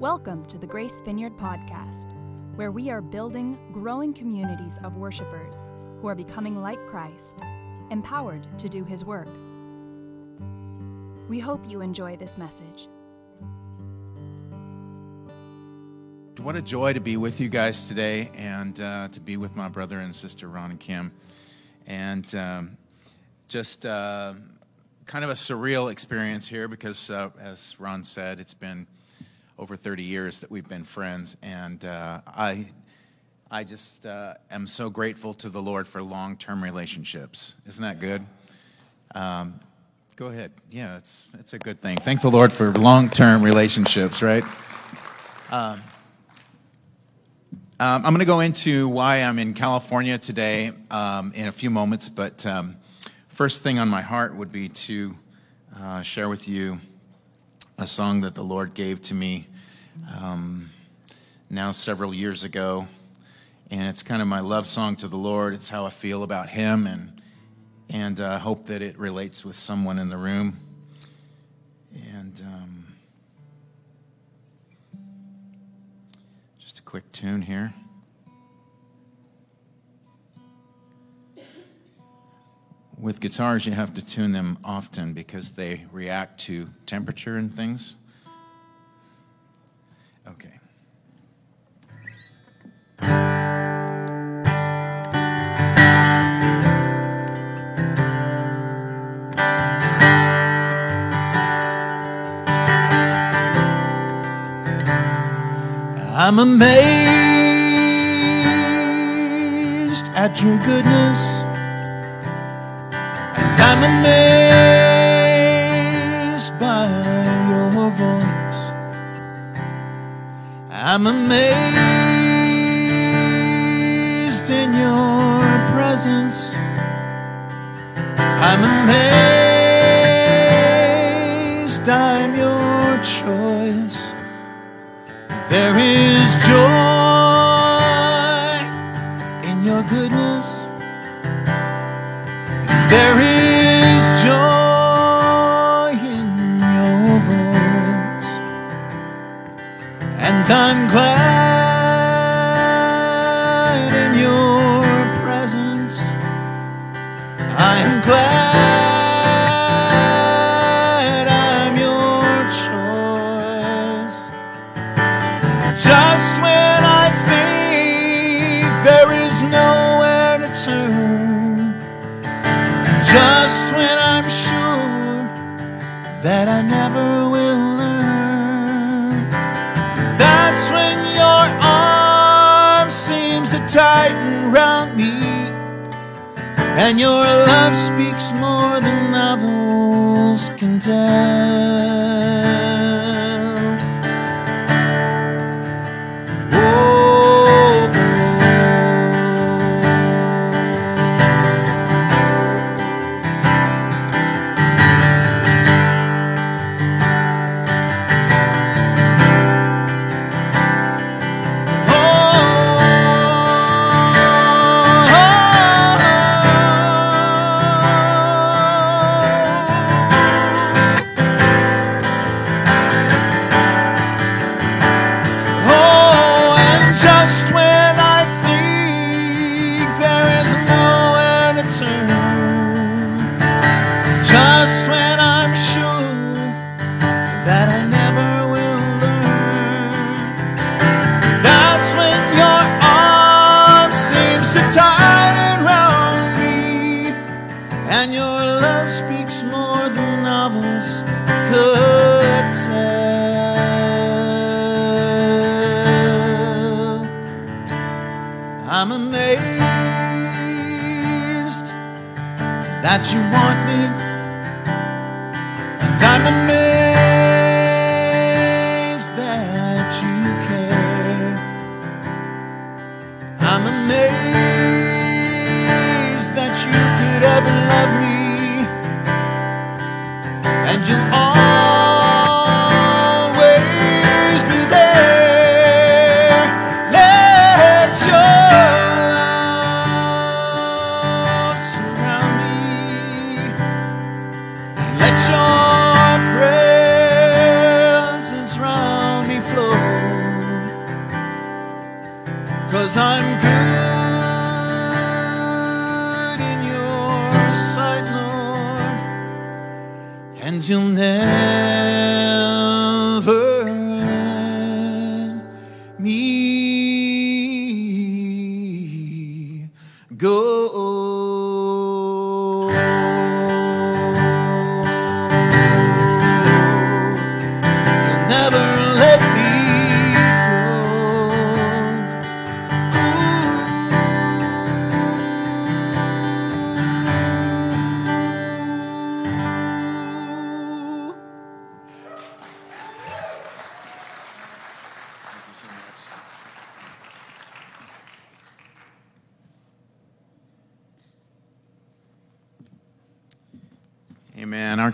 Welcome to the Grace Vineyard Podcast, where we are building growing communities of worshipers who are becoming like Christ, empowered to do His work. We hope you enjoy this message. What a joy to be with you guys today and uh, to be with my brother and sister Ron and Kim. And um, just uh, kind of a surreal experience here because, uh, as Ron said, it's been over 30 years that we've been friends. And uh, I, I just uh, am so grateful to the Lord for long term relationships. Isn't that good? Um, go ahead. Yeah, it's, it's a good thing. Thank the Lord for long term relationships, right? Um, um, I'm going to go into why I'm in California today um, in a few moments, but um, first thing on my heart would be to uh, share with you a song that the Lord gave to me um, now several years ago. And it's kind of my love song to the Lord. It's how I feel about Him, and and uh, hope that it relates with someone in the room. And um, just a quick tune here. With guitars, you have to tune them often because they react to temperature and things. Okay. I'm amazed at your goodness, I'm amazed by your voice. I'm amazed tighten round me, and your love speaks more than novels can tell. That you could ever love me, and you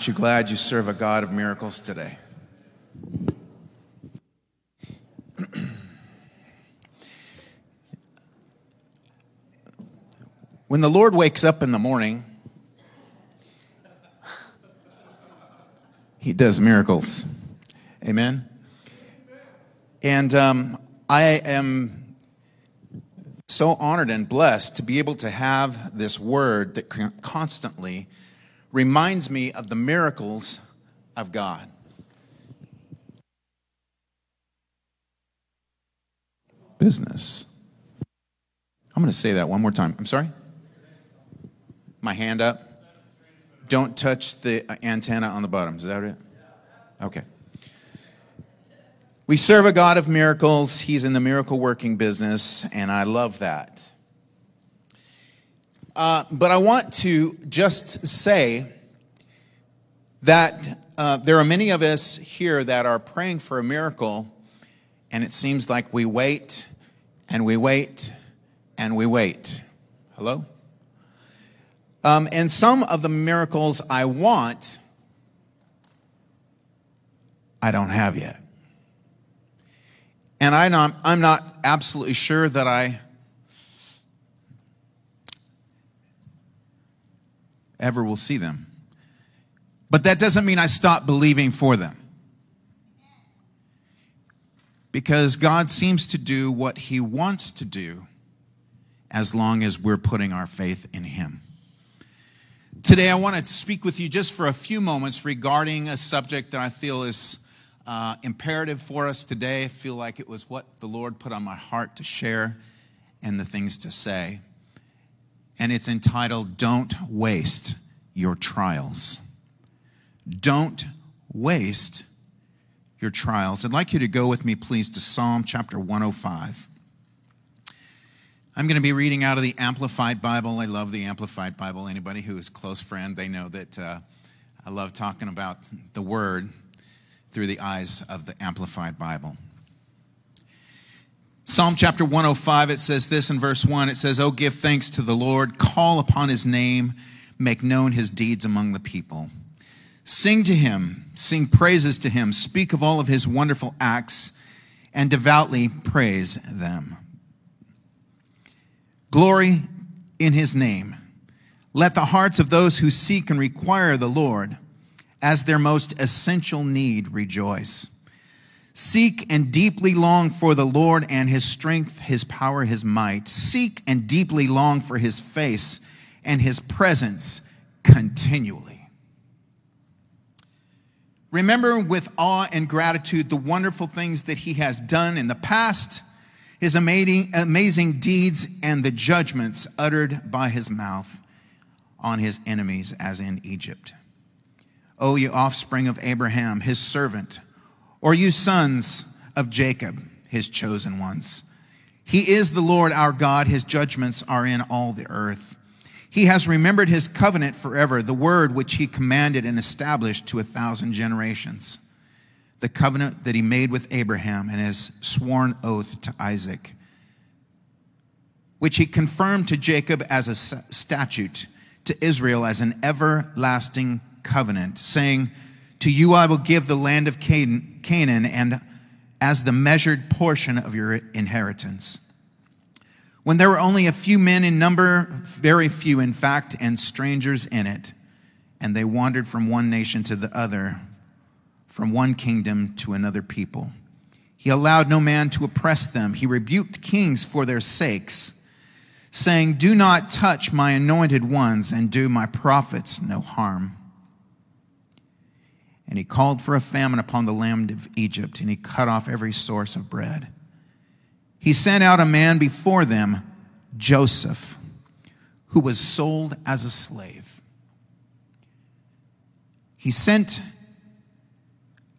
Aren't you glad you serve a God of miracles today? When the Lord wakes up in the morning, He does miracles. Amen. And um, I am so honored and blessed to be able to have this word that constantly reminds me of the miracles of God. Business. I'm going to say that one more time. I'm sorry? My hand up. Don't touch the antenna on the bottom. Is that it? Okay. We serve a God of miracles. He's in the miracle working business, and I love that. Uh, but I want to just say that uh, there are many of us here that are praying for a miracle, and it seems like we wait and we wait and we wait. Hello? Um, and some of the miracles I want, I don't have yet. And I not, I'm not absolutely sure that I ever will see them. But that doesn't mean I stop believing for them. Because God seems to do what He wants to do as long as we're putting our faith in Him. Today, I want to speak with you just for a few moments regarding a subject that I feel is uh, imperative for us today. I feel like it was what the Lord put on my heart to share and the things to say. And it's entitled, Don't Waste Your Trials. Don't waste your trials. I'd like you to go with me, please, to Psalm chapter 105. I'm going to be reading out of the Amplified Bible. I love the Amplified Bible. Anybody who is close friend, they know that uh, I love talking about the Word through the eyes of the Amplified Bible. Psalm chapter 105, it says this in verse 1 it says, Oh, give thanks to the Lord, call upon his name, make known his deeds among the people. Sing to him, sing praises to him, speak of all of his wonderful acts, and devoutly praise them. Glory in his name. Let the hearts of those who seek and require the Lord as their most essential need rejoice. Seek and deeply long for the Lord and his strength, his power, his might. Seek and deeply long for his face and his presence continually. Remember with awe and gratitude the wonderful things that he has done in the past, his amazing, amazing deeds, and the judgments uttered by his mouth on his enemies, as in Egypt. O you offspring of Abraham, his servant, or you sons of Jacob, his chosen ones. He is the Lord our God, his judgments are in all the earth. He has remembered his covenant forever, the word which he commanded and established to a thousand generations, the covenant that he made with Abraham and his sworn oath to Isaac, which he confirmed to Jacob as a statute, to Israel as an everlasting covenant, saying, To you I will give the land of Canaan and as the measured portion of your inheritance. When there were only a few men in number, very few in fact, and strangers in it, and they wandered from one nation to the other, from one kingdom to another people, He allowed no man to oppress them. He rebuked kings for their sakes, saying, Do not touch my anointed ones and do my prophets no harm. And he called for a famine upon the land of Egypt, and he cut off every source of bread. He sent out a man before them, Joseph, who was sold as a slave. He sent,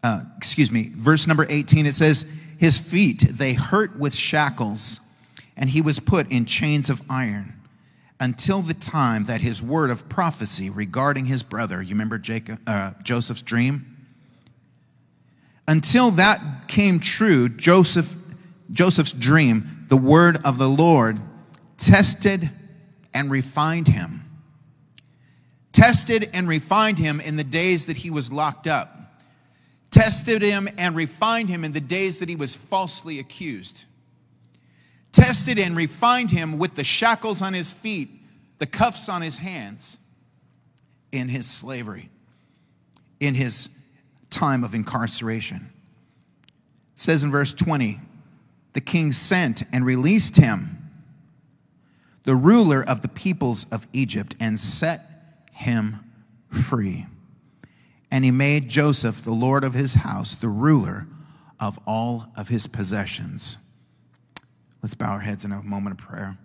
uh, excuse me, verse number 18, it says, His feet they hurt with shackles, and he was put in chains of iron until the time that his word of prophecy regarding his brother, you remember Jacob, uh, Joseph's dream? Until that came true, Joseph, Joseph's dream, the word of the Lord tested and refined him. Tested and refined him in the days that he was locked up. Tested him and refined him in the days that he was falsely accused tested and refined him with the shackles on his feet, the cuffs on his hands in his slavery, in his time of incarceration. It says in verse 20, the king sent and released him, the ruler of the peoples of Egypt, and set him free. And he made Joseph, the Lord of his house, the ruler of all of his possessions. Let's bow our heads in a moment of prayer.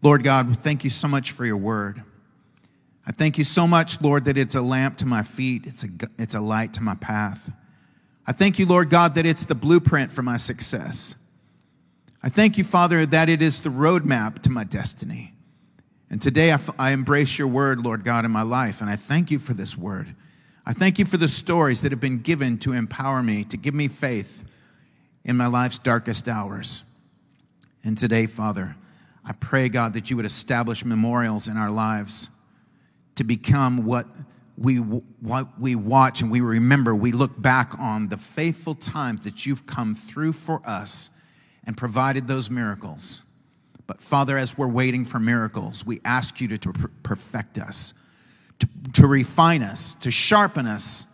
Lord God, thank you so much for your word. I thank you so much, Lord, that it's a lamp to my feet, it's a, it's a light to my path. I thank you, Lord God, that it's the blueprint for my success. I thank you, Father, that it is the roadmap to my destiny. And today I, I embrace your word, Lord God, in my life, and I thank you for this word. I thank you for the stories that have been given to empower me, to give me faith in my life's darkest hours. And today, Father, I pray, God, that you would establish memorials in our lives to become what we, what we watch and we remember. We look back on the faithful times that you've come through for us and provided those miracles. But Father, as we're waiting for miracles, we ask you to, to perfect us, to, to refine us, to sharpen us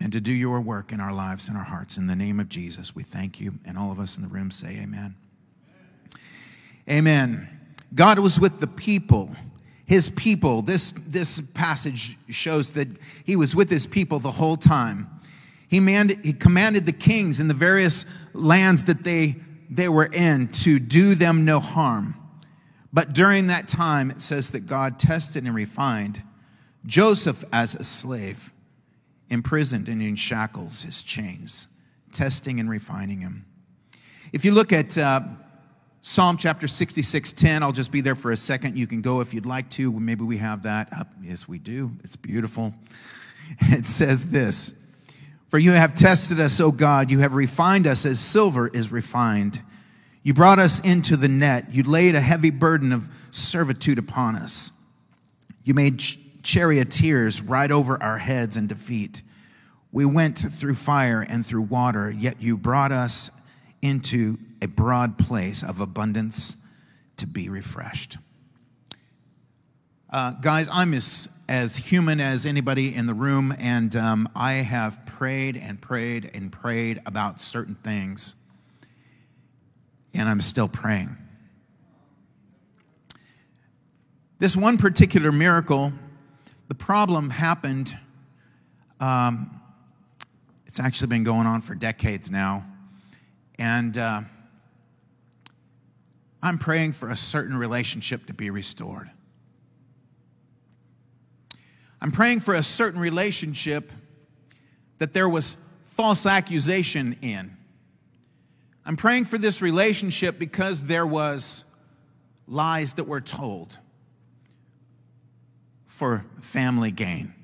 and to do your work in our lives and our hearts. In the name of Jesus, we thank you. And all of us in the room say, Amen. Amen. God was with the people, his people. This, this passage shows that he was with his people the whole time. He, manned, he commanded the kings in the various lands that they, they were in to do them no harm. But during that time, it says that God tested and refined Joseph as a slave imprisoned and in shackles, his chains, testing and refining him. If you look at uh, Psalm chapter 66, 10, I'll just be there for a second. You can go if you'd like to. Maybe we have that up. Yes, we do. It's beautiful. It says this For you have tested us, O God. You have refined us as silver is refined. You brought us into the net. You laid a heavy burden of servitude upon us. You made charioteers ride over our heads in defeat. We went through fire and through water, yet you brought us into a broad place of abundance to be refreshed. Uh, guys, I'm as, as human as anybody in the room, and um, I have prayed and prayed and prayed about certain things, and I'm still praying. This one particular miracle the problem happened, um, it's actually been going on for decades now. And uh, I'm praying for a certain relationship to be restored. I'm praying for a certain relationship that there was false accusation in. I'm praying for this relationship because there was lies that were told for family gain.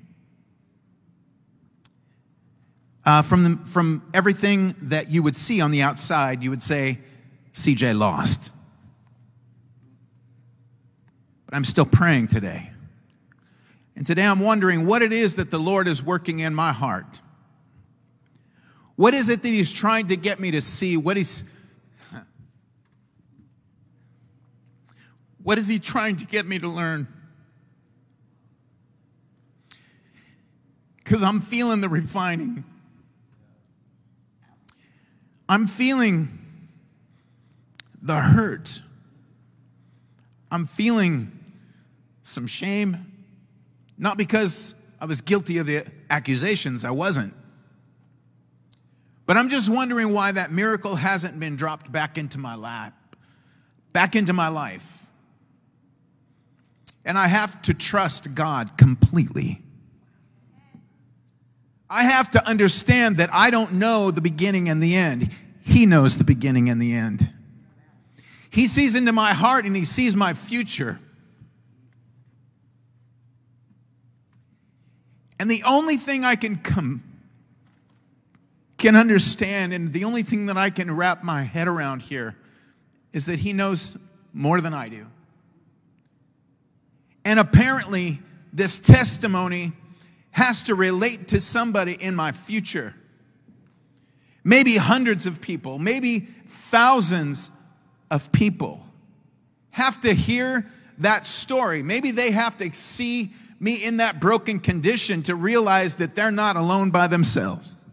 Uh, from, the, from everything that you would see on the outside, you would say, CJ lost. But I'm still praying today. And today I'm wondering what it is that the Lord is working in my heart. What is it that He's trying to get me to see? What He's what is He trying to get me to learn? Because I'm feeling the refining. I'm feeling the hurt. I'm feeling some shame, not because I was guilty of the accusations, I wasn't. But I'm just wondering why that miracle hasn't been dropped back into my lap, back into my life. And I have to trust God completely. I have to understand that I don't know the beginning and the end. He knows the beginning and the end. He sees into my heart and He sees my future. And the only thing I can come can understand and the only thing that I can wrap my head around here is that he knows more than I do. And apparently this testimony has to relate to somebody in my future. Maybe hundreds of people, maybe thousands of people have to hear that story. Maybe they have to see me in that broken condition to realize that they're not alone by themselves.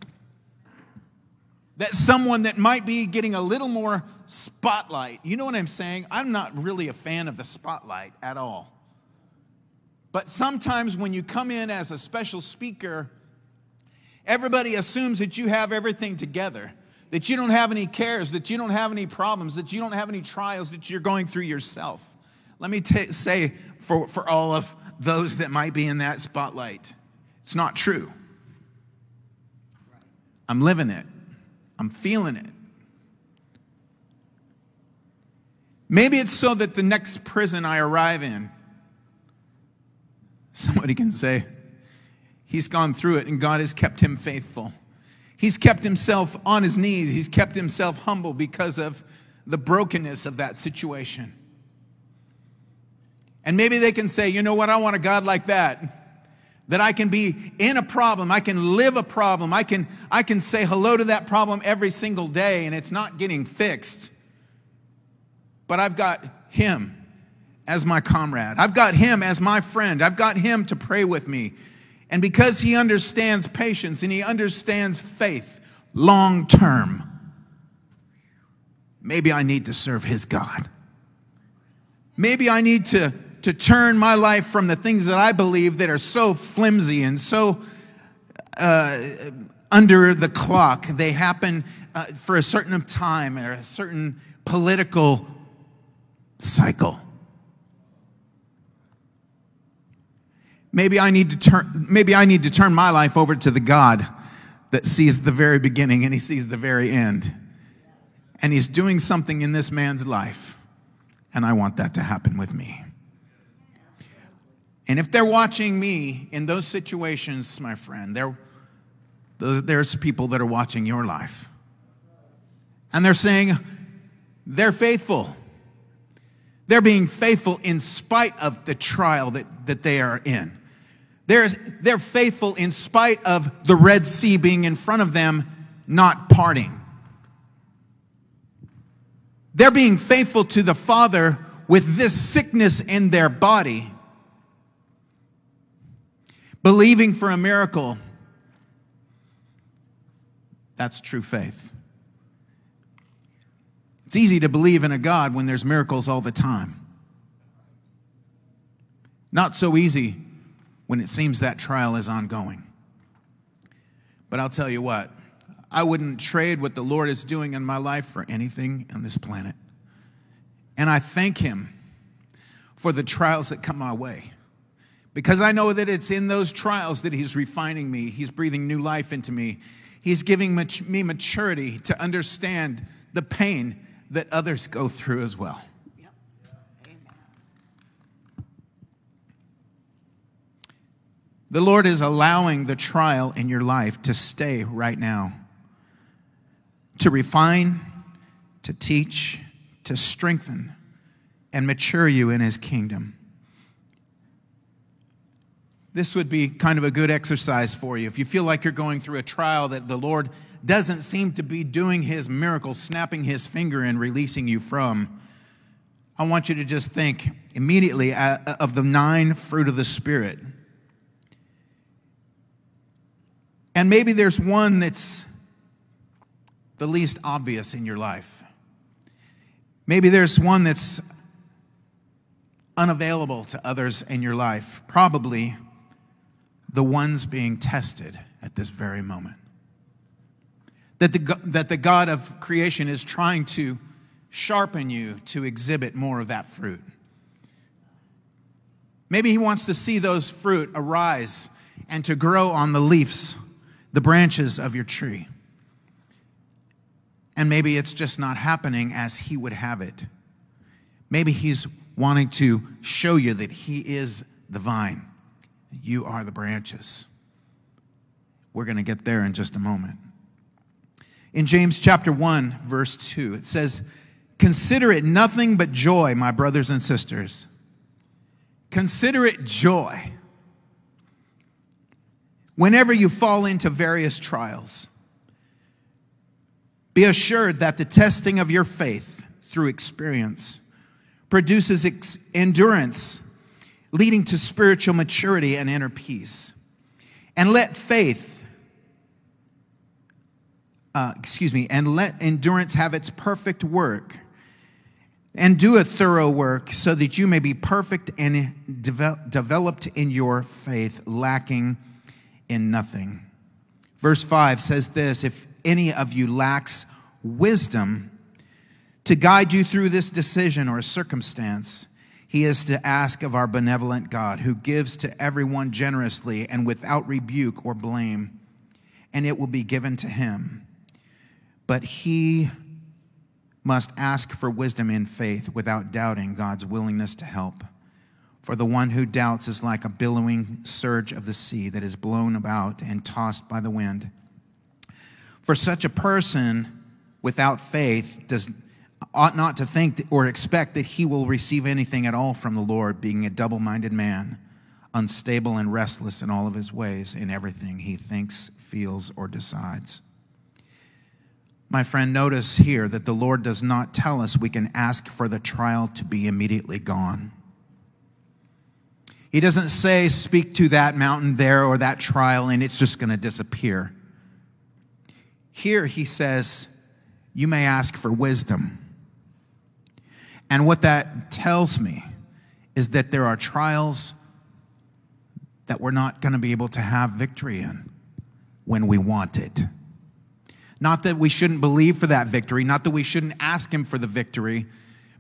That someone that might be getting a little more spotlight. You know what I'm saying? I'm not really a fan of the spotlight at all. But sometimes when you come in as a special speaker, everybody assumes that you have everything together, that you don't have any cares, that you don't have any problems, that you don't have any trials that you're going through yourself. Let me t- say for, for all of those that might be in that spotlight, it's not true. I'm living it, I'm feeling it. Maybe it's so that the next prison I arrive in, Somebody can say, He's gone through it and God has kept him faithful. He's kept himself on his knees, he's kept himself humble because of the brokenness of that situation. And maybe they can say, you know what, I want a God like that. That I can be in a problem, I can live a problem, I can, I can say hello to that problem every single day and it's not getting fixed. But I've got Him as my comrade. I've got him as my friend. I've got him to pray with me. And because he understands patience and he understands faith long term, maybe I need to serve his God. Maybe I need to, to turn my life from the things that I believe that are so flimsy and so uh, under the clock. They happen uh, for a certain time or a certain political cycle. Maybe I need to turn, maybe I need to turn my life over to the God that sees the very beginning and he sees the very end. And he's doing something in this man's life. And I want that to happen with me. And if they're watching me in those situations, my friend, there's people that are watching your life. And they're saying, they're faithful. They're being faithful in spite of the trial that, that they are in. They're, they're faithful in spite of the Red Sea being in front of them, not parting. They're being faithful to the Father with this sickness in their body, believing for a miracle. That's true faith. It's easy to believe in a God when there's miracles all the time. Not so easy when it seems that trial is ongoing. But I'll tell you what, I wouldn't trade what the Lord is doing in my life for anything on this planet. And I thank Him for the trials that come my way. Because I know that it's in those trials that He's refining me, He's breathing new life into me, He's giving me maturity to understand the pain that others go through as well. The Lord is allowing the trial in your life to stay right now, to refine, to teach, to strengthen, and mature you in His kingdom. This would be kind of a good exercise for you. If you feel like you're going through a trial that the Lord doesn't seem to be doing His miracle, snapping His finger and releasing you from, I want you to just think immediately uh, of the nine fruit of the Spirit And maybe there's one that's the least obvious in your life. Maybe there's one that's unavailable to others in your life. Probably the ones being tested at this very moment. That the, that the God of creation is trying to sharpen you to exhibit more of that fruit. Maybe He wants to see those fruit arise and to grow on the leaves, the branches of your tree. And maybe it's just not happening as He would have it. Maybe He's wanting to show you that He is the vine, you are the branches. We're going to get there in just a moment. In James chapter 1, verse 2, it says, Consider it nothing but joy, my brothers and sisters. Consider it joy whenever you fall into various trials. Be assured that the testing of your faith through experience produces ex- endurance, leading to spiritual maturity and inner peace. And let faith, uh, excuse me, and let endurance have its perfect work. And do a thorough work so that you may be perfect and de- developed in your faith, lacking in nothing. Verse 5 says this If any of you lacks wisdom to guide you through this decision or circumstance, he is to ask of our benevolent God, who gives to everyone generously and without rebuke or blame, and it will be given to him. But he must ask for wisdom in faith without doubting God's willingness to help. For the one who doubts is like a billowing surge of the sea that is blown about and tossed by the wind. For such a person without faith does ought not to think or expect that he will receive anything at all from the Lord, being a double-minded man, unstable and restless in all of his ways, in everything he thinks, feels, or decides. My friend, notice here that the Lord does not tell us we can ask for the trial to be immediately gone. He doesn't say, speak to that mountain there or that trial and it's just going to disappear. Here he says, you may ask for wisdom. And what that tells me is that there are trials that we're not going to be able to have victory in when we want it. Not that we shouldn't believe for that victory, not that we shouldn't ask Him for the victory,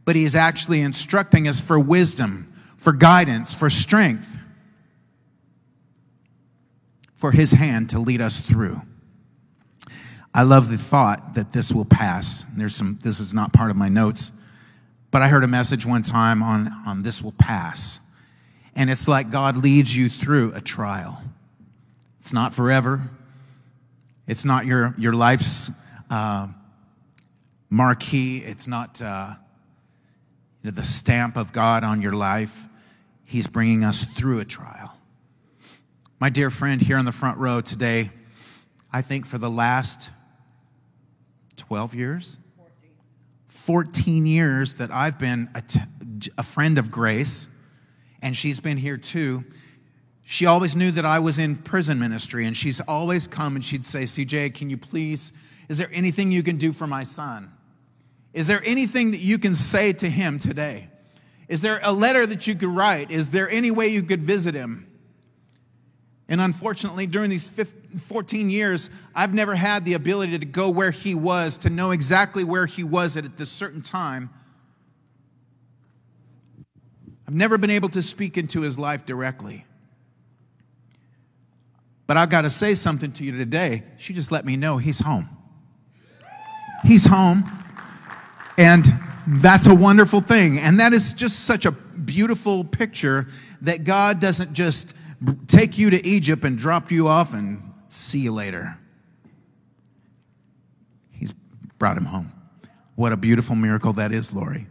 but He is actually instructing us for wisdom for guidance, for strength, for His hand to lead us through. I love the thought that this will pass. There's some, this is not part of my notes, but I heard a message one time on, on this will pass. And it's like God leads you through a trial. It's not forever, it's not your, your life's uh, marquee, it's not uh, the stamp of God on your life. He's bringing us through a trial. My dear friend here in the front row today, I think for the last 12 years, 14 years that I've been a, t- a friend of Grace, and she's been here too. She always knew that I was in prison ministry, and she's always come and she'd say, CJ, can you please, is there anything you can do for my son? Is there anything that you can say to him today? Is there a letter that you could write? Is there any way you could visit him? And unfortunately, during these 15, 14 years, I've never had the ability to go where he was, to know exactly where he was at this certain time. I've never been able to speak into his life directly. But I've got to say something to you today. She just let me know he's home. He's home. And that's a wonderful thing. And that is just such a beautiful picture that God doesn't just take you to Egypt and drop you off and see you later. He's brought him home. What a beautiful miracle that is, Lori.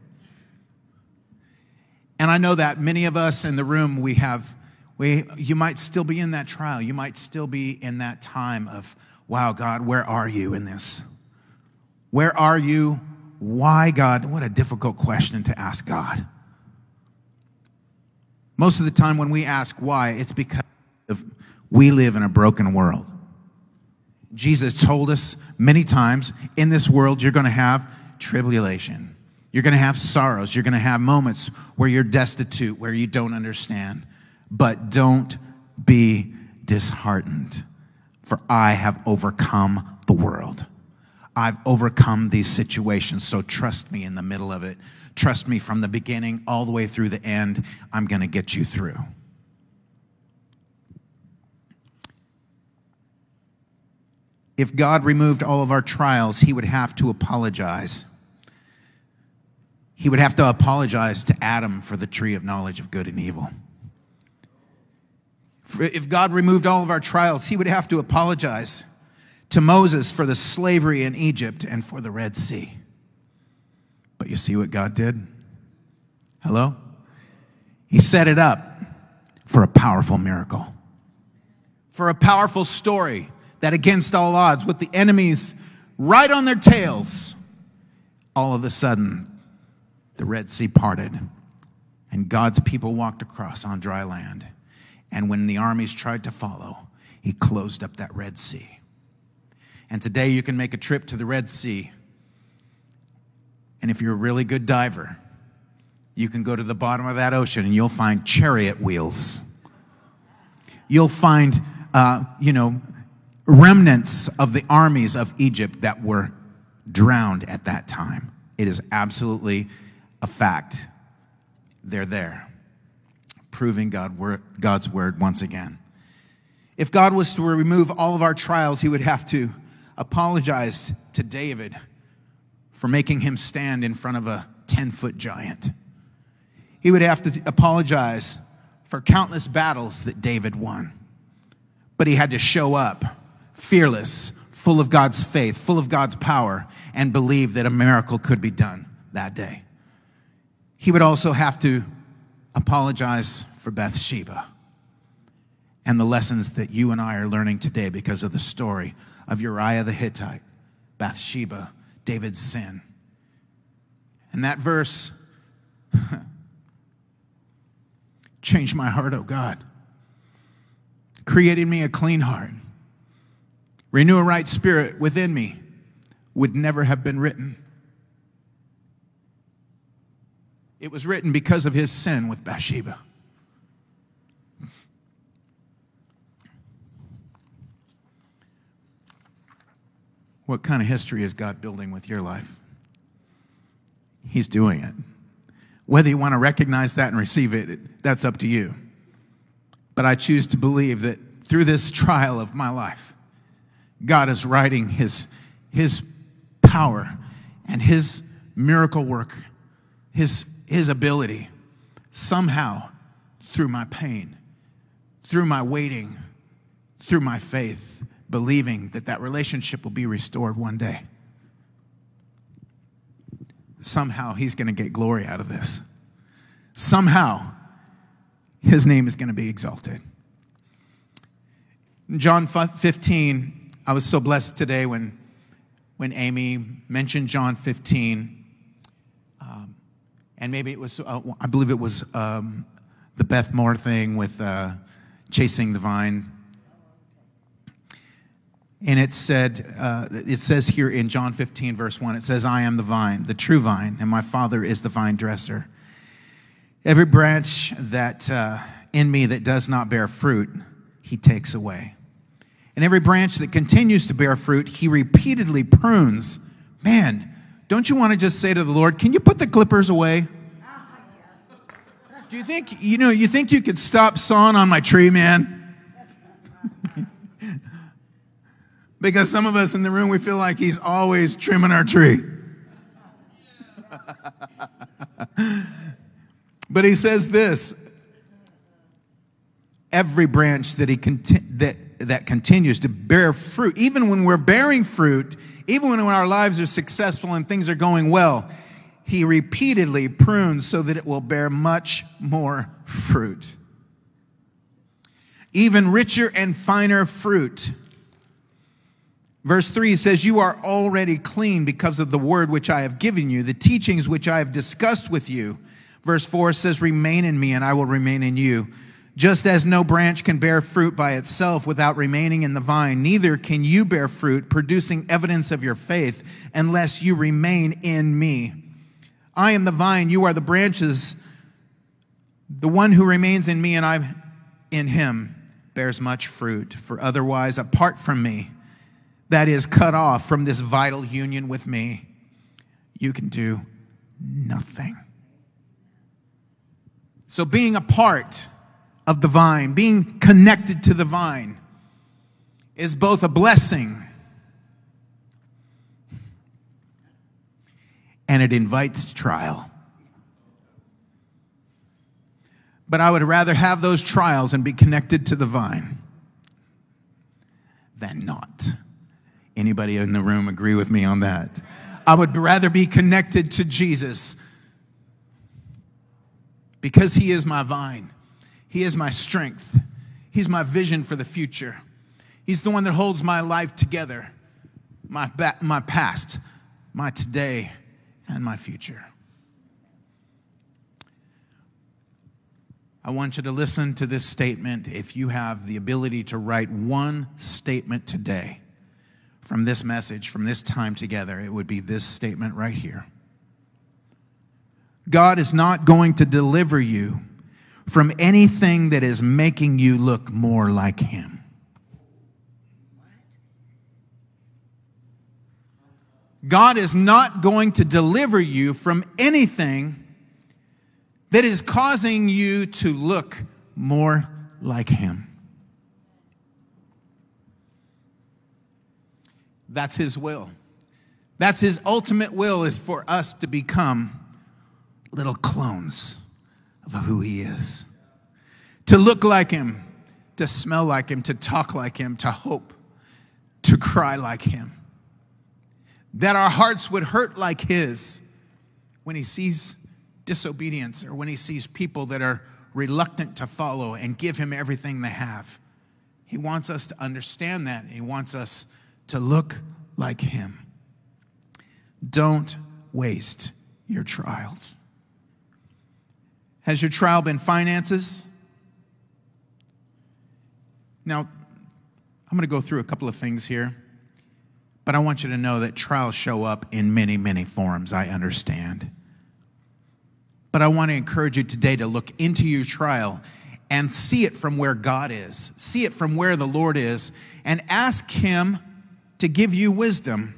And I know that many of us in the room, we have, we, you might still be in that trial. You might still be in that time of, wow, God, where are you in this? Where are you? Why, God? What a difficult question to ask God. Most of the time, when we ask why, it's because we live in a broken world. Jesus told us many times in this world, you're going to have tribulation. You're going to have sorrows. You're going to have moments where you're destitute, where you don't understand. But don't be disheartened, for I have overcome the world. I've overcome these situations, so trust me in the middle of it. Trust me from the beginning all the way through the end. I'm going to get you through. If God removed all of our trials, he would have to apologize. He would have to apologize to Adam for the tree of knowledge of good and evil. If God removed all of our trials, he would have to apologize to Moses for the slavery in Egypt and for the Red Sea. But you see what God did? Hello? He set it up for a powerful miracle, for a powerful story that, against all odds, with the enemies right on their tails, all of a sudden the Red Sea parted and God's people walked across on dry land. And when the armies tried to follow, he closed up that Red Sea. And today you can make a trip to the Red Sea. And if you're a really good diver, you can go to the bottom of that ocean and you'll find chariot wheels. You'll find, uh, you know, remnants of the armies of Egypt that were drowned at that time. It is absolutely a fact. They're there, proving God, God's word once again. If God was to remove all of our trials, he would have to apologized to David for making him stand in front of a 10 foot giant. He would have to apologize for countless battles that David won. But he had to show up fearless, full of God's faith, full of God's power, and believe that a miracle could be done that day. He would also have to apologize for Bathsheba and the lessons that you and I are learning today because of the story of Uriah the Hittite, Bathsheba, David's sin. And that verse changed my heart, oh God. Created me a clean heart. Renew a right spirit within me would never have been written. It was written because of his sin with Bathsheba. What kind of history is God building with your life? He's doing it. Whether you want to recognize that and receive it, that's up to you. But I choose to believe that through this trial of my life, God is writing his, his power and his miracle work, his, his ability, somehow through my pain, through my waiting, through my faith, believing that that relationship will be restored one day. Somehow he's going to get glory out of this. Somehow his name is going to be exalted. In John 15, I was so blessed today when, when Amy mentioned John 15. Um, and maybe it was, uh, I believe it was um, the Beth Moore thing with uh, chasing the vine and it said, uh, it says here in John 15, verse 1, it says, I am the vine, the true vine, and my Father is the vine dresser. Every branch that uh, in me that does not bear fruit, he takes away. And every branch that continues to bear fruit, he repeatedly prunes. Man, don't you want to just say to the Lord, can you put the clippers away? Do you think, you know, you think you could stop sawing on my tree, man? Because some of us in the room, we feel like he's always trimming our tree. but he says this every branch that he conti- that that continues to bear fruit even when we're bearing fruit even when our lives are successful and things are going well he repeatedly prunes so that it will bear much more fruit even richer and finer fruit Verse 3 says, You are already clean because of the word which I have given you, the teachings which I have discussed with you. Verse 4 says, Remain in me, and I will remain in you. Just as no branch can bear fruit by itself without remaining in the vine, neither can you bear fruit, producing evidence of your faith, unless you remain in me. I am the vine, you are the branches. The one who remains in me and I in him bears much fruit, for otherwise, apart from me, that is, cut off from this vital union with me, you can do nothing. So, being a part of the vine, being connected to the vine, is both a blessing and it invites trial. But I would rather have those trials and be connected to the vine than not. Anybody in the room agree with me on that? I would rather be connected to Jesus because he is my vine. He is my strength. He's my vision for the future. He's the one that holds my life together, my, ba- my past, my today, and my future. I want you to listen to this statement. If you have the ability to write one statement today from this message, from this time together, it would be this statement right here God is not going to deliver you from anything that is making you look more like Him. God is not going to deliver you from anything that is causing you to look more like Him. That's His will. That's His ultimate will is for us to become little clones of who He is. To look like Him, to smell like Him, to talk like Him, to hope, to cry like Him. That our hearts would hurt like His when He sees disobedience or when he sees people that are reluctant to follow and give him everything they have. He wants us to understand that. He wants us to look like him. Don't waste your trials. Has your trial been finances? Now, I'm going to go through a couple of things here, but I want you to know that trials show up in many, many forms. I understand. But I want to encourage you today to look into your trial and see it from where God is, see it from where the Lord is, and ask Him to give you wisdom.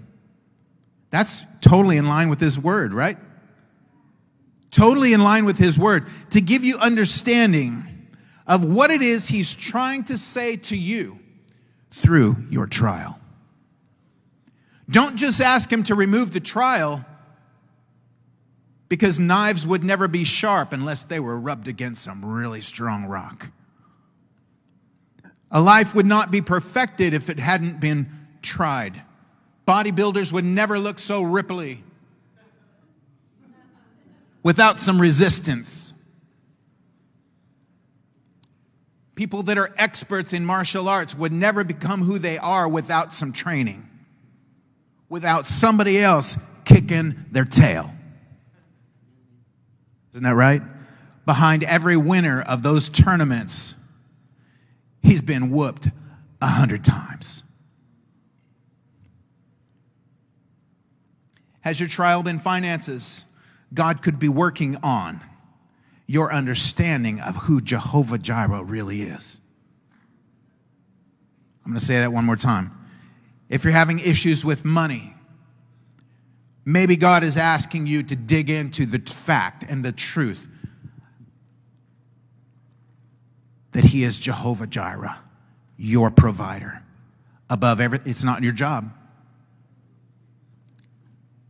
That's totally in line with His word, right? Totally in line with His word to give you understanding of what it is He's trying to say to you through your trial. Don't just ask Him to remove the trial because knives would never be sharp unless they were rubbed against some really strong rock. A life would not be perfected if it hadn't been tried. Bodybuilders would never look so ripply without some resistance. People that are experts in martial arts would never become who they are without some training, without somebody else kicking their tail. Isn't that right? Behind every winner of those tournaments, he's been whooped a hundred times. Has your trial been finances? God could be working on your understanding of who Jehovah Jireh really is. I'm going to say that one more time. If you're having issues with money, Maybe God is asking you to dig into the fact and the truth that He is Jehovah Jireh, your provider. Above everything, it's not your job.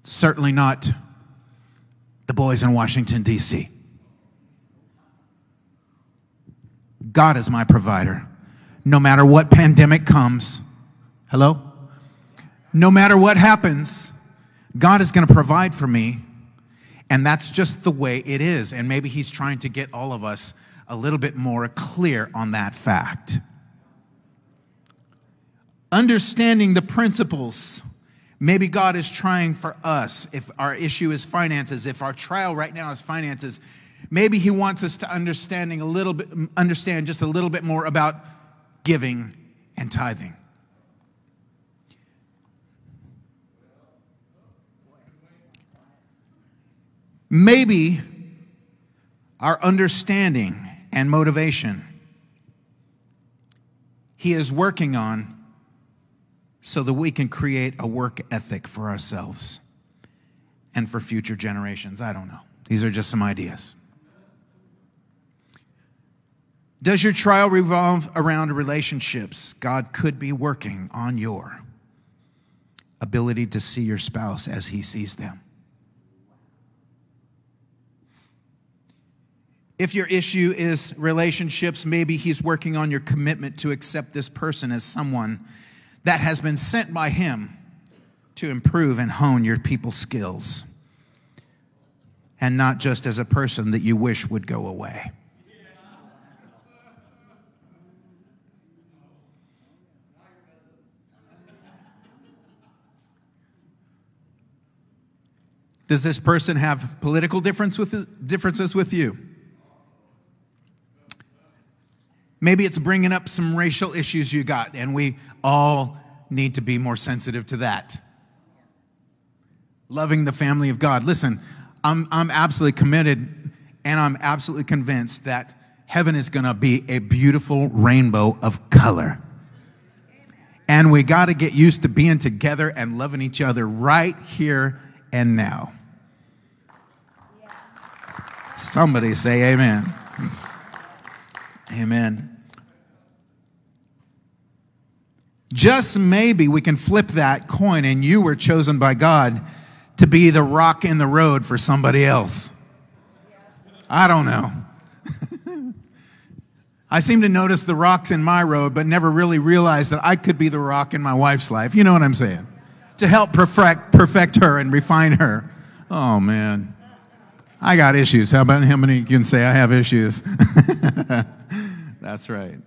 Certainly not the boys in Washington, D.C. God is my provider. No matter what pandemic comes, hello? No matter what happens, God is going to provide for me. And that's just the way it is. And maybe He's trying to get all of us a little bit more clear on that fact. Understanding the principles. Maybe God is trying for us, if our issue is finances, if our trial right now is finances, Maybe he wants us to understanding a little bit, understand just a little bit more about giving and tithing. Maybe our understanding and motivation he is working on so that we can create a work ethic for ourselves and for future generations. I don't know. These are just some ideas. Does your trial revolve around relationships? God could be working on your ability to see your spouse as he sees them. If your issue is relationships, maybe he's working on your commitment to accept this person as someone that has been sent by him to improve and hone your people skills, and not just as a person that you wish would go away. Does this person have political difference with, differences with you? Maybe it's bringing up some racial issues you got, and we all need to be more sensitive to that. Loving the family of God. Listen, I'm, I'm absolutely committed and I'm absolutely convinced that heaven is going to be a beautiful rainbow of color. And we got to get used to being together and loving each other right here and now. Somebody say amen. Amen. Just maybe we can flip that coin and you were chosen by God to be the rock in the road for somebody else. I don't know. I seem to notice the rocks in my road, but never really realize that I could be the rock in my wife's life. You know what I'm saying? To help perfect, perfect her and refine her. Oh, man. I got issues. How about how many can say I have issues? That's right.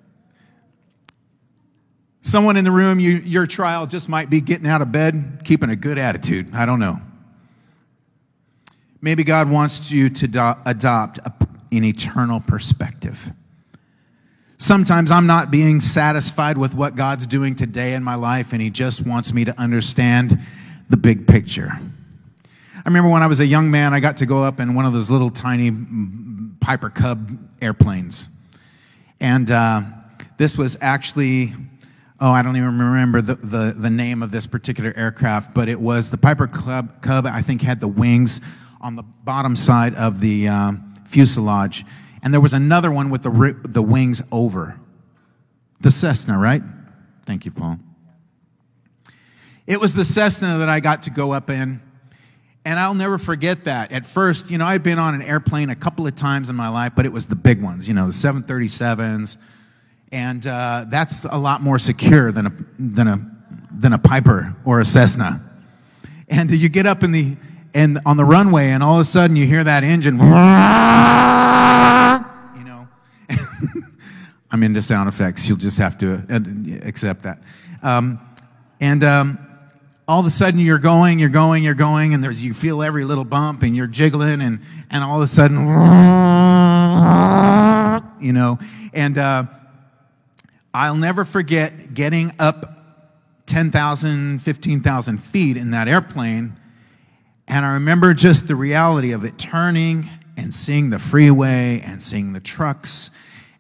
Someone in the room, you, your trial just might be getting out of bed, keeping a good attitude. I don't know. Maybe God wants you to do- adopt a, an eternal perspective. Sometimes I'm not being satisfied with what God's doing today in my life, and He just wants me to understand the big picture. I remember when I was a young man, I got to go up in one of those little tiny Piper Cub airplanes. And uh, this was actually, oh, I don't even remember the, the, the, name of this particular aircraft, but it was the Piper Cub, Cub I think, had the wings on the bottom side of the uh, fuselage. And there was another one with the, the wings over. The Cessna, right? Thank you, Paul. It was the Cessna that I got to go up in. And I'll never forget that. At first, you know, I'd been on an airplane a couple of times in my life, but it was the big ones, you know, the 737s. And uh, that's a lot more secure than a, than, a, than a Piper or a Cessna. And you get up in the, and on the runway, and all of a sudden you hear that engine. You know, I'm into sound effects. You'll just have to uh, accept that. Um, and um, all of a sudden you're going, you're going, you're going, and there's, you feel every little bump and you're jiggling, and, and all of a sudden, you know, and uh, I'll never forget getting up 10,000, 15,000 feet in that airplane, and I remember just the reality of it turning and seeing the freeway and seeing the trucks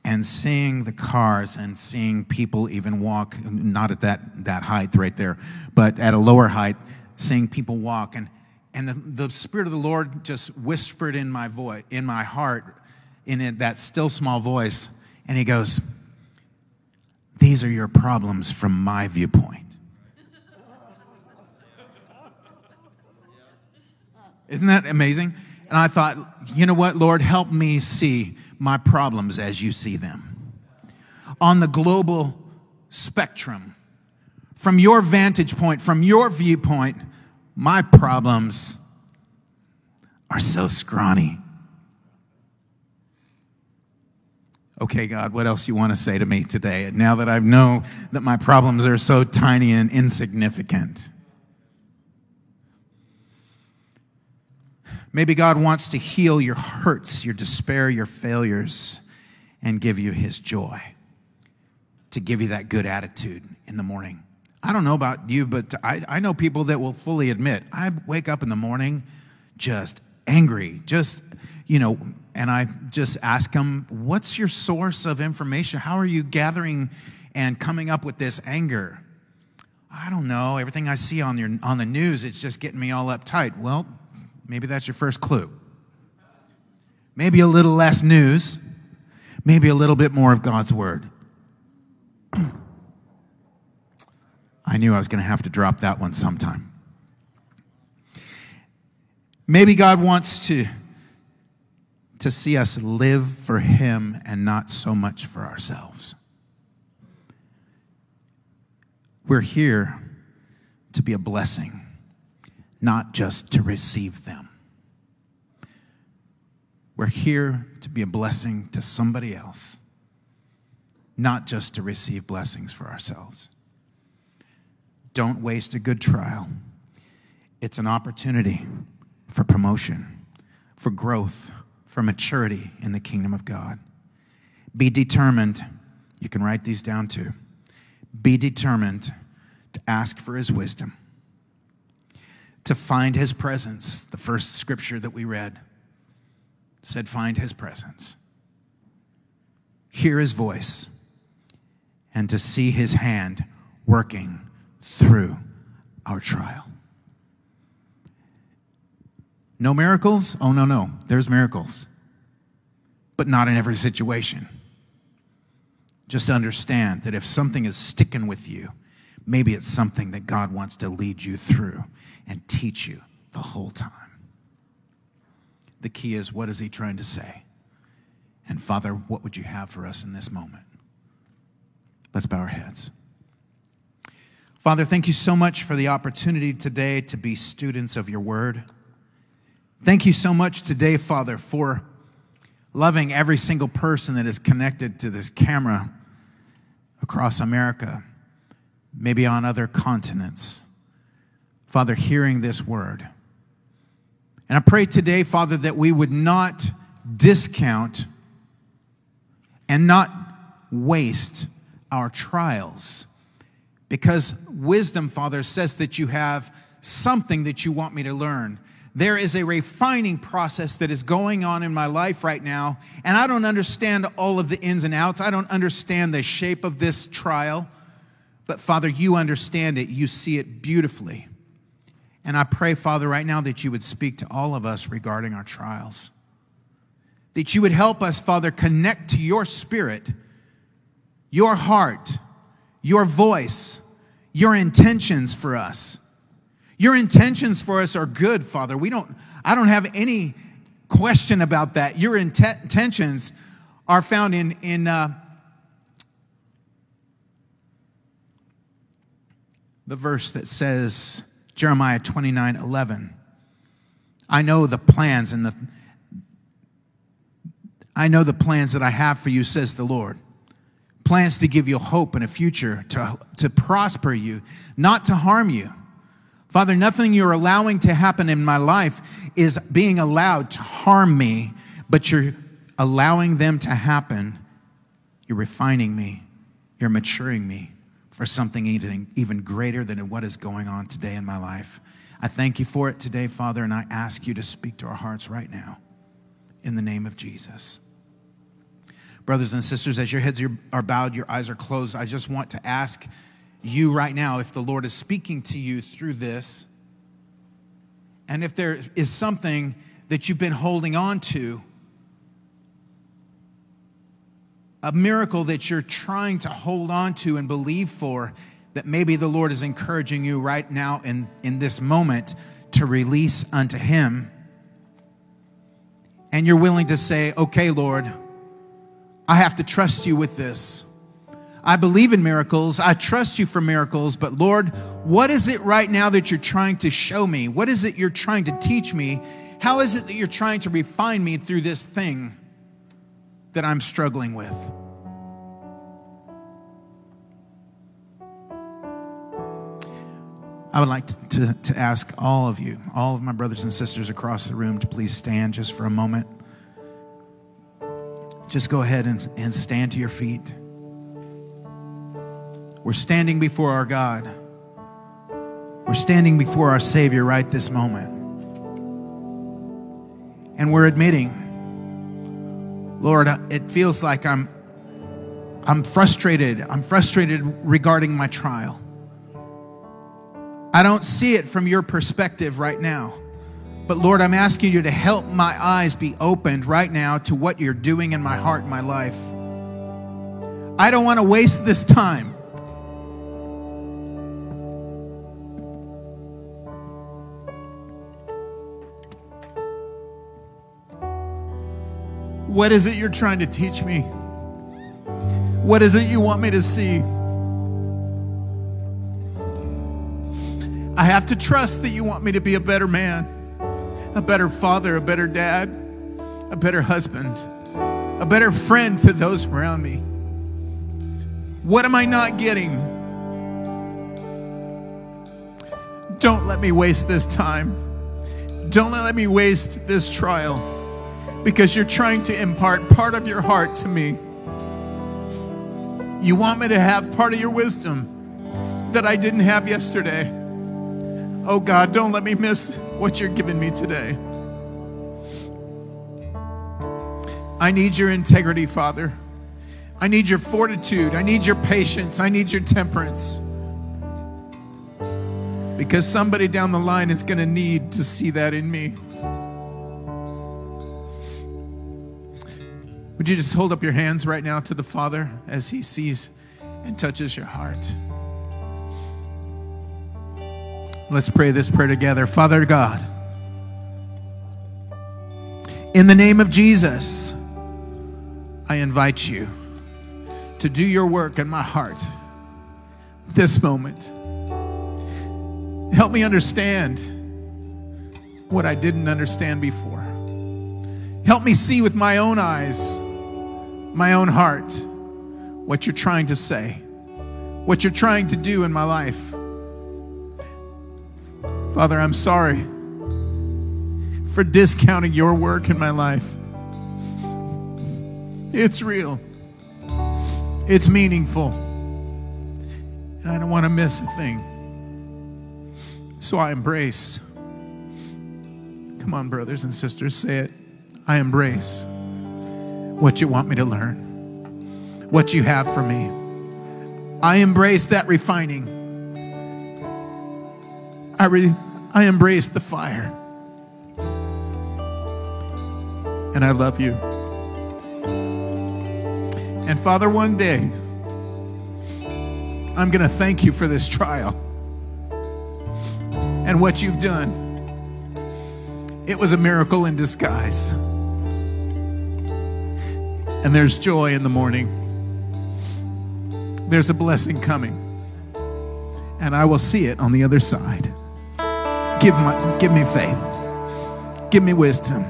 and seeing the cars and seeing people even walk, not at that, that height right there, but at a lower height, seeing people walk. And, and the, the Spirit of the Lord just whispered in my voice, in my heart, in it, that still small voice, and He goes, These are your problems from my viewpoint. Isn't that amazing? And I thought, you know what, Lord, help me see my problems as you see them. On the global spectrum, from your vantage point, from your viewpoint, my problems are so scrawny. Okay, God, what else you want to say to me today? Now that I know that my problems are so tiny and insignificant. Maybe God wants to heal your hurts, your despair, your failures, and give you his joy, to give you that good attitude in the morning. I don't know about you, but I, I know people that will fully admit I wake up in the morning just angry, just, you know, and I just ask them, What's your source of information? How are you gathering and coming up with this anger? I don't know. Everything I see on, your, on the news, it's just getting me all uptight. Well, maybe that's your first clue. Maybe a little less news, maybe a little bit more of God's word. I knew I was going to have to drop that one sometime. Maybe God wants to, to see us live for Him and not so much for ourselves. We're here to be a blessing, not just to receive them. We're here to be a blessing to somebody else, not just to receive blessings for ourselves. Don't waste a good trial. It's an opportunity for promotion, for growth, for maturity in the kingdom of God. Be determined, you can write these down too. Be determined to ask for his wisdom, to find his presence. The first scripture that we read said, Find his presence, hear his voice, and to see his hand working through our trial. No miracles? Oh, no, no. There's miracles, but not in every situation. Just understand that if something is sticking with you, maybe it's something that God wants to lead you through and teach you the whole time. The key is what is He trying to say? And Father, what would you have for us in this moment? Let's bow our heads. Father, thank you so much for the opportunity today to be students of your word. Thank you so much today, Father, for loving every single person that is connected to this camera across America, maybe on other continents. Father, hearing this word. And I pray today, Father, that we would not discount and not waste our trials. Because wisdom, Father, says that you have something that you want me to learn there is a refining process that is going on in my life right now, and I don't understand all of the ins and outs. I don't understand the shape of this trial, but Father, you understand it. You see it beautifully. And I pray, Father, right now that you would speak to all of us regarding our trials. That you would help us, Father, connect to your spirit, your heart, your voice, your intentions for us. Your intentions for us are good, Father. We don't, I don't have any question about that. Your intentions are found in, in uh, the verse that says, Jeremiah 29 11. I know the plans and the I know the plans that I have for you, says the Lord. Plans to give you hope and a future, to, to prosper you, not to harm you. Father, nothing you're allowing to happen in my life is being allowed to harm me, but you're allowing them to happen. You're refining me, you're maturing me for something even, even greater than what is going on today in my life. I thank you for it today, Father, and I ask you to speak to our hearts right now in the name of Jesus. Brothers and sisters, as your heads are bowed, your eyes are closed, I just want to ask you right now, if the Lord is speaking to you through this, and if there is something that you've been holding on to, a miracle that you're trying to hold on to and believe for, that maybe the Lord is encouraging you right now in, in this moment to release unto Him. And you're willing to say, okay, Lord, I have to trust you with this. I believe in miracles. I trust you for miracles. But Lord, what is it right now that you're trying to show me? What is it you're trying to teach me? How is it that you're trying to refine me through this thing that I'm struggling with? I would like to, to, to ask all of you, all of my brothers and sisters across the room, to please stand just for a moment. Just go ahead and, and stand to your feet. We're standing before our God. We're standing before our Savior right this moment. And we're admitting, Lord, it feels like I'm I'm frustrated. I'm frustrated regarding my trial. I don't see it from your perspective right now. But Lord, I'm asking you to help my eyes be opened right now to what you're doing in my heart and my life. I don't want to waste this time. What is it you're trying to teach me? What is it you want me to see? I have to trust that you want me to be a better man, a better father, a better dad, a better husband, a better friend to those around me. What am I not getting? Don't let me waste this time. Don't let me waste this trial because you're trying to impart part of your heart to me. You want me to have part of your wisdom that I didn't have yesterday. Oh God, don't let me miss what you're giving me today. I need your integrity, Father. I need your fortitude. I need your patience. I need your temperance. Because somebody down the line is going to need to see that in me. Would you just hold up your hands right now to the Father as He sees and touches your heart? Let's pray this prayer together. Father God, in the name of Jesus, I invite you to do your work in my heart this moment. Help me understand what I didn't understand before. Help me see with my own eyes, my own heart, what you're trying to say, what you're trying to do in my life. Father, I'm sorry for discounting your work in my life. It's real, it's meaningful, and I don't want to miss a thing. So I embrace. Come on, brothers and sisters, say it. I embrace what you want me to learn, what you have for me. I embrace that refining. I re- I embrace the fire. And I love you. And Father, one day, I'm going to thank you for this trial and what you've done. It was a miracle in disguise. And there's joy in the morning. There's a blessing coming. And I will see it on the other side. Give, my, give me faith. Give me wisdom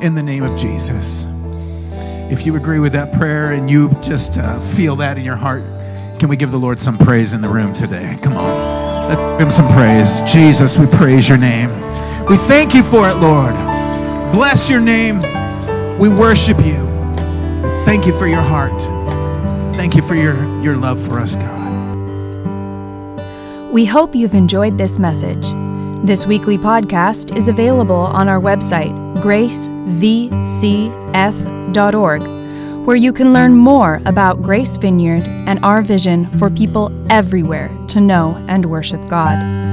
in the name of Jesus. If you agree with that prayer and you just uh, feel that in your heart, can we give the Lord some praise in the room today? Come on. Let's give him some praise. Jesus, we praise your name. We thank you for it, Lord. Bless your name. We worship you. Thank you for your heart. Thank you for your, your love for us, God. We hope you've enjoyed this message. This weekly podcast is available on our website, gracevcf.org, where you can learn more about Grace Vineyard and our vision for people everywhere to know and worship God.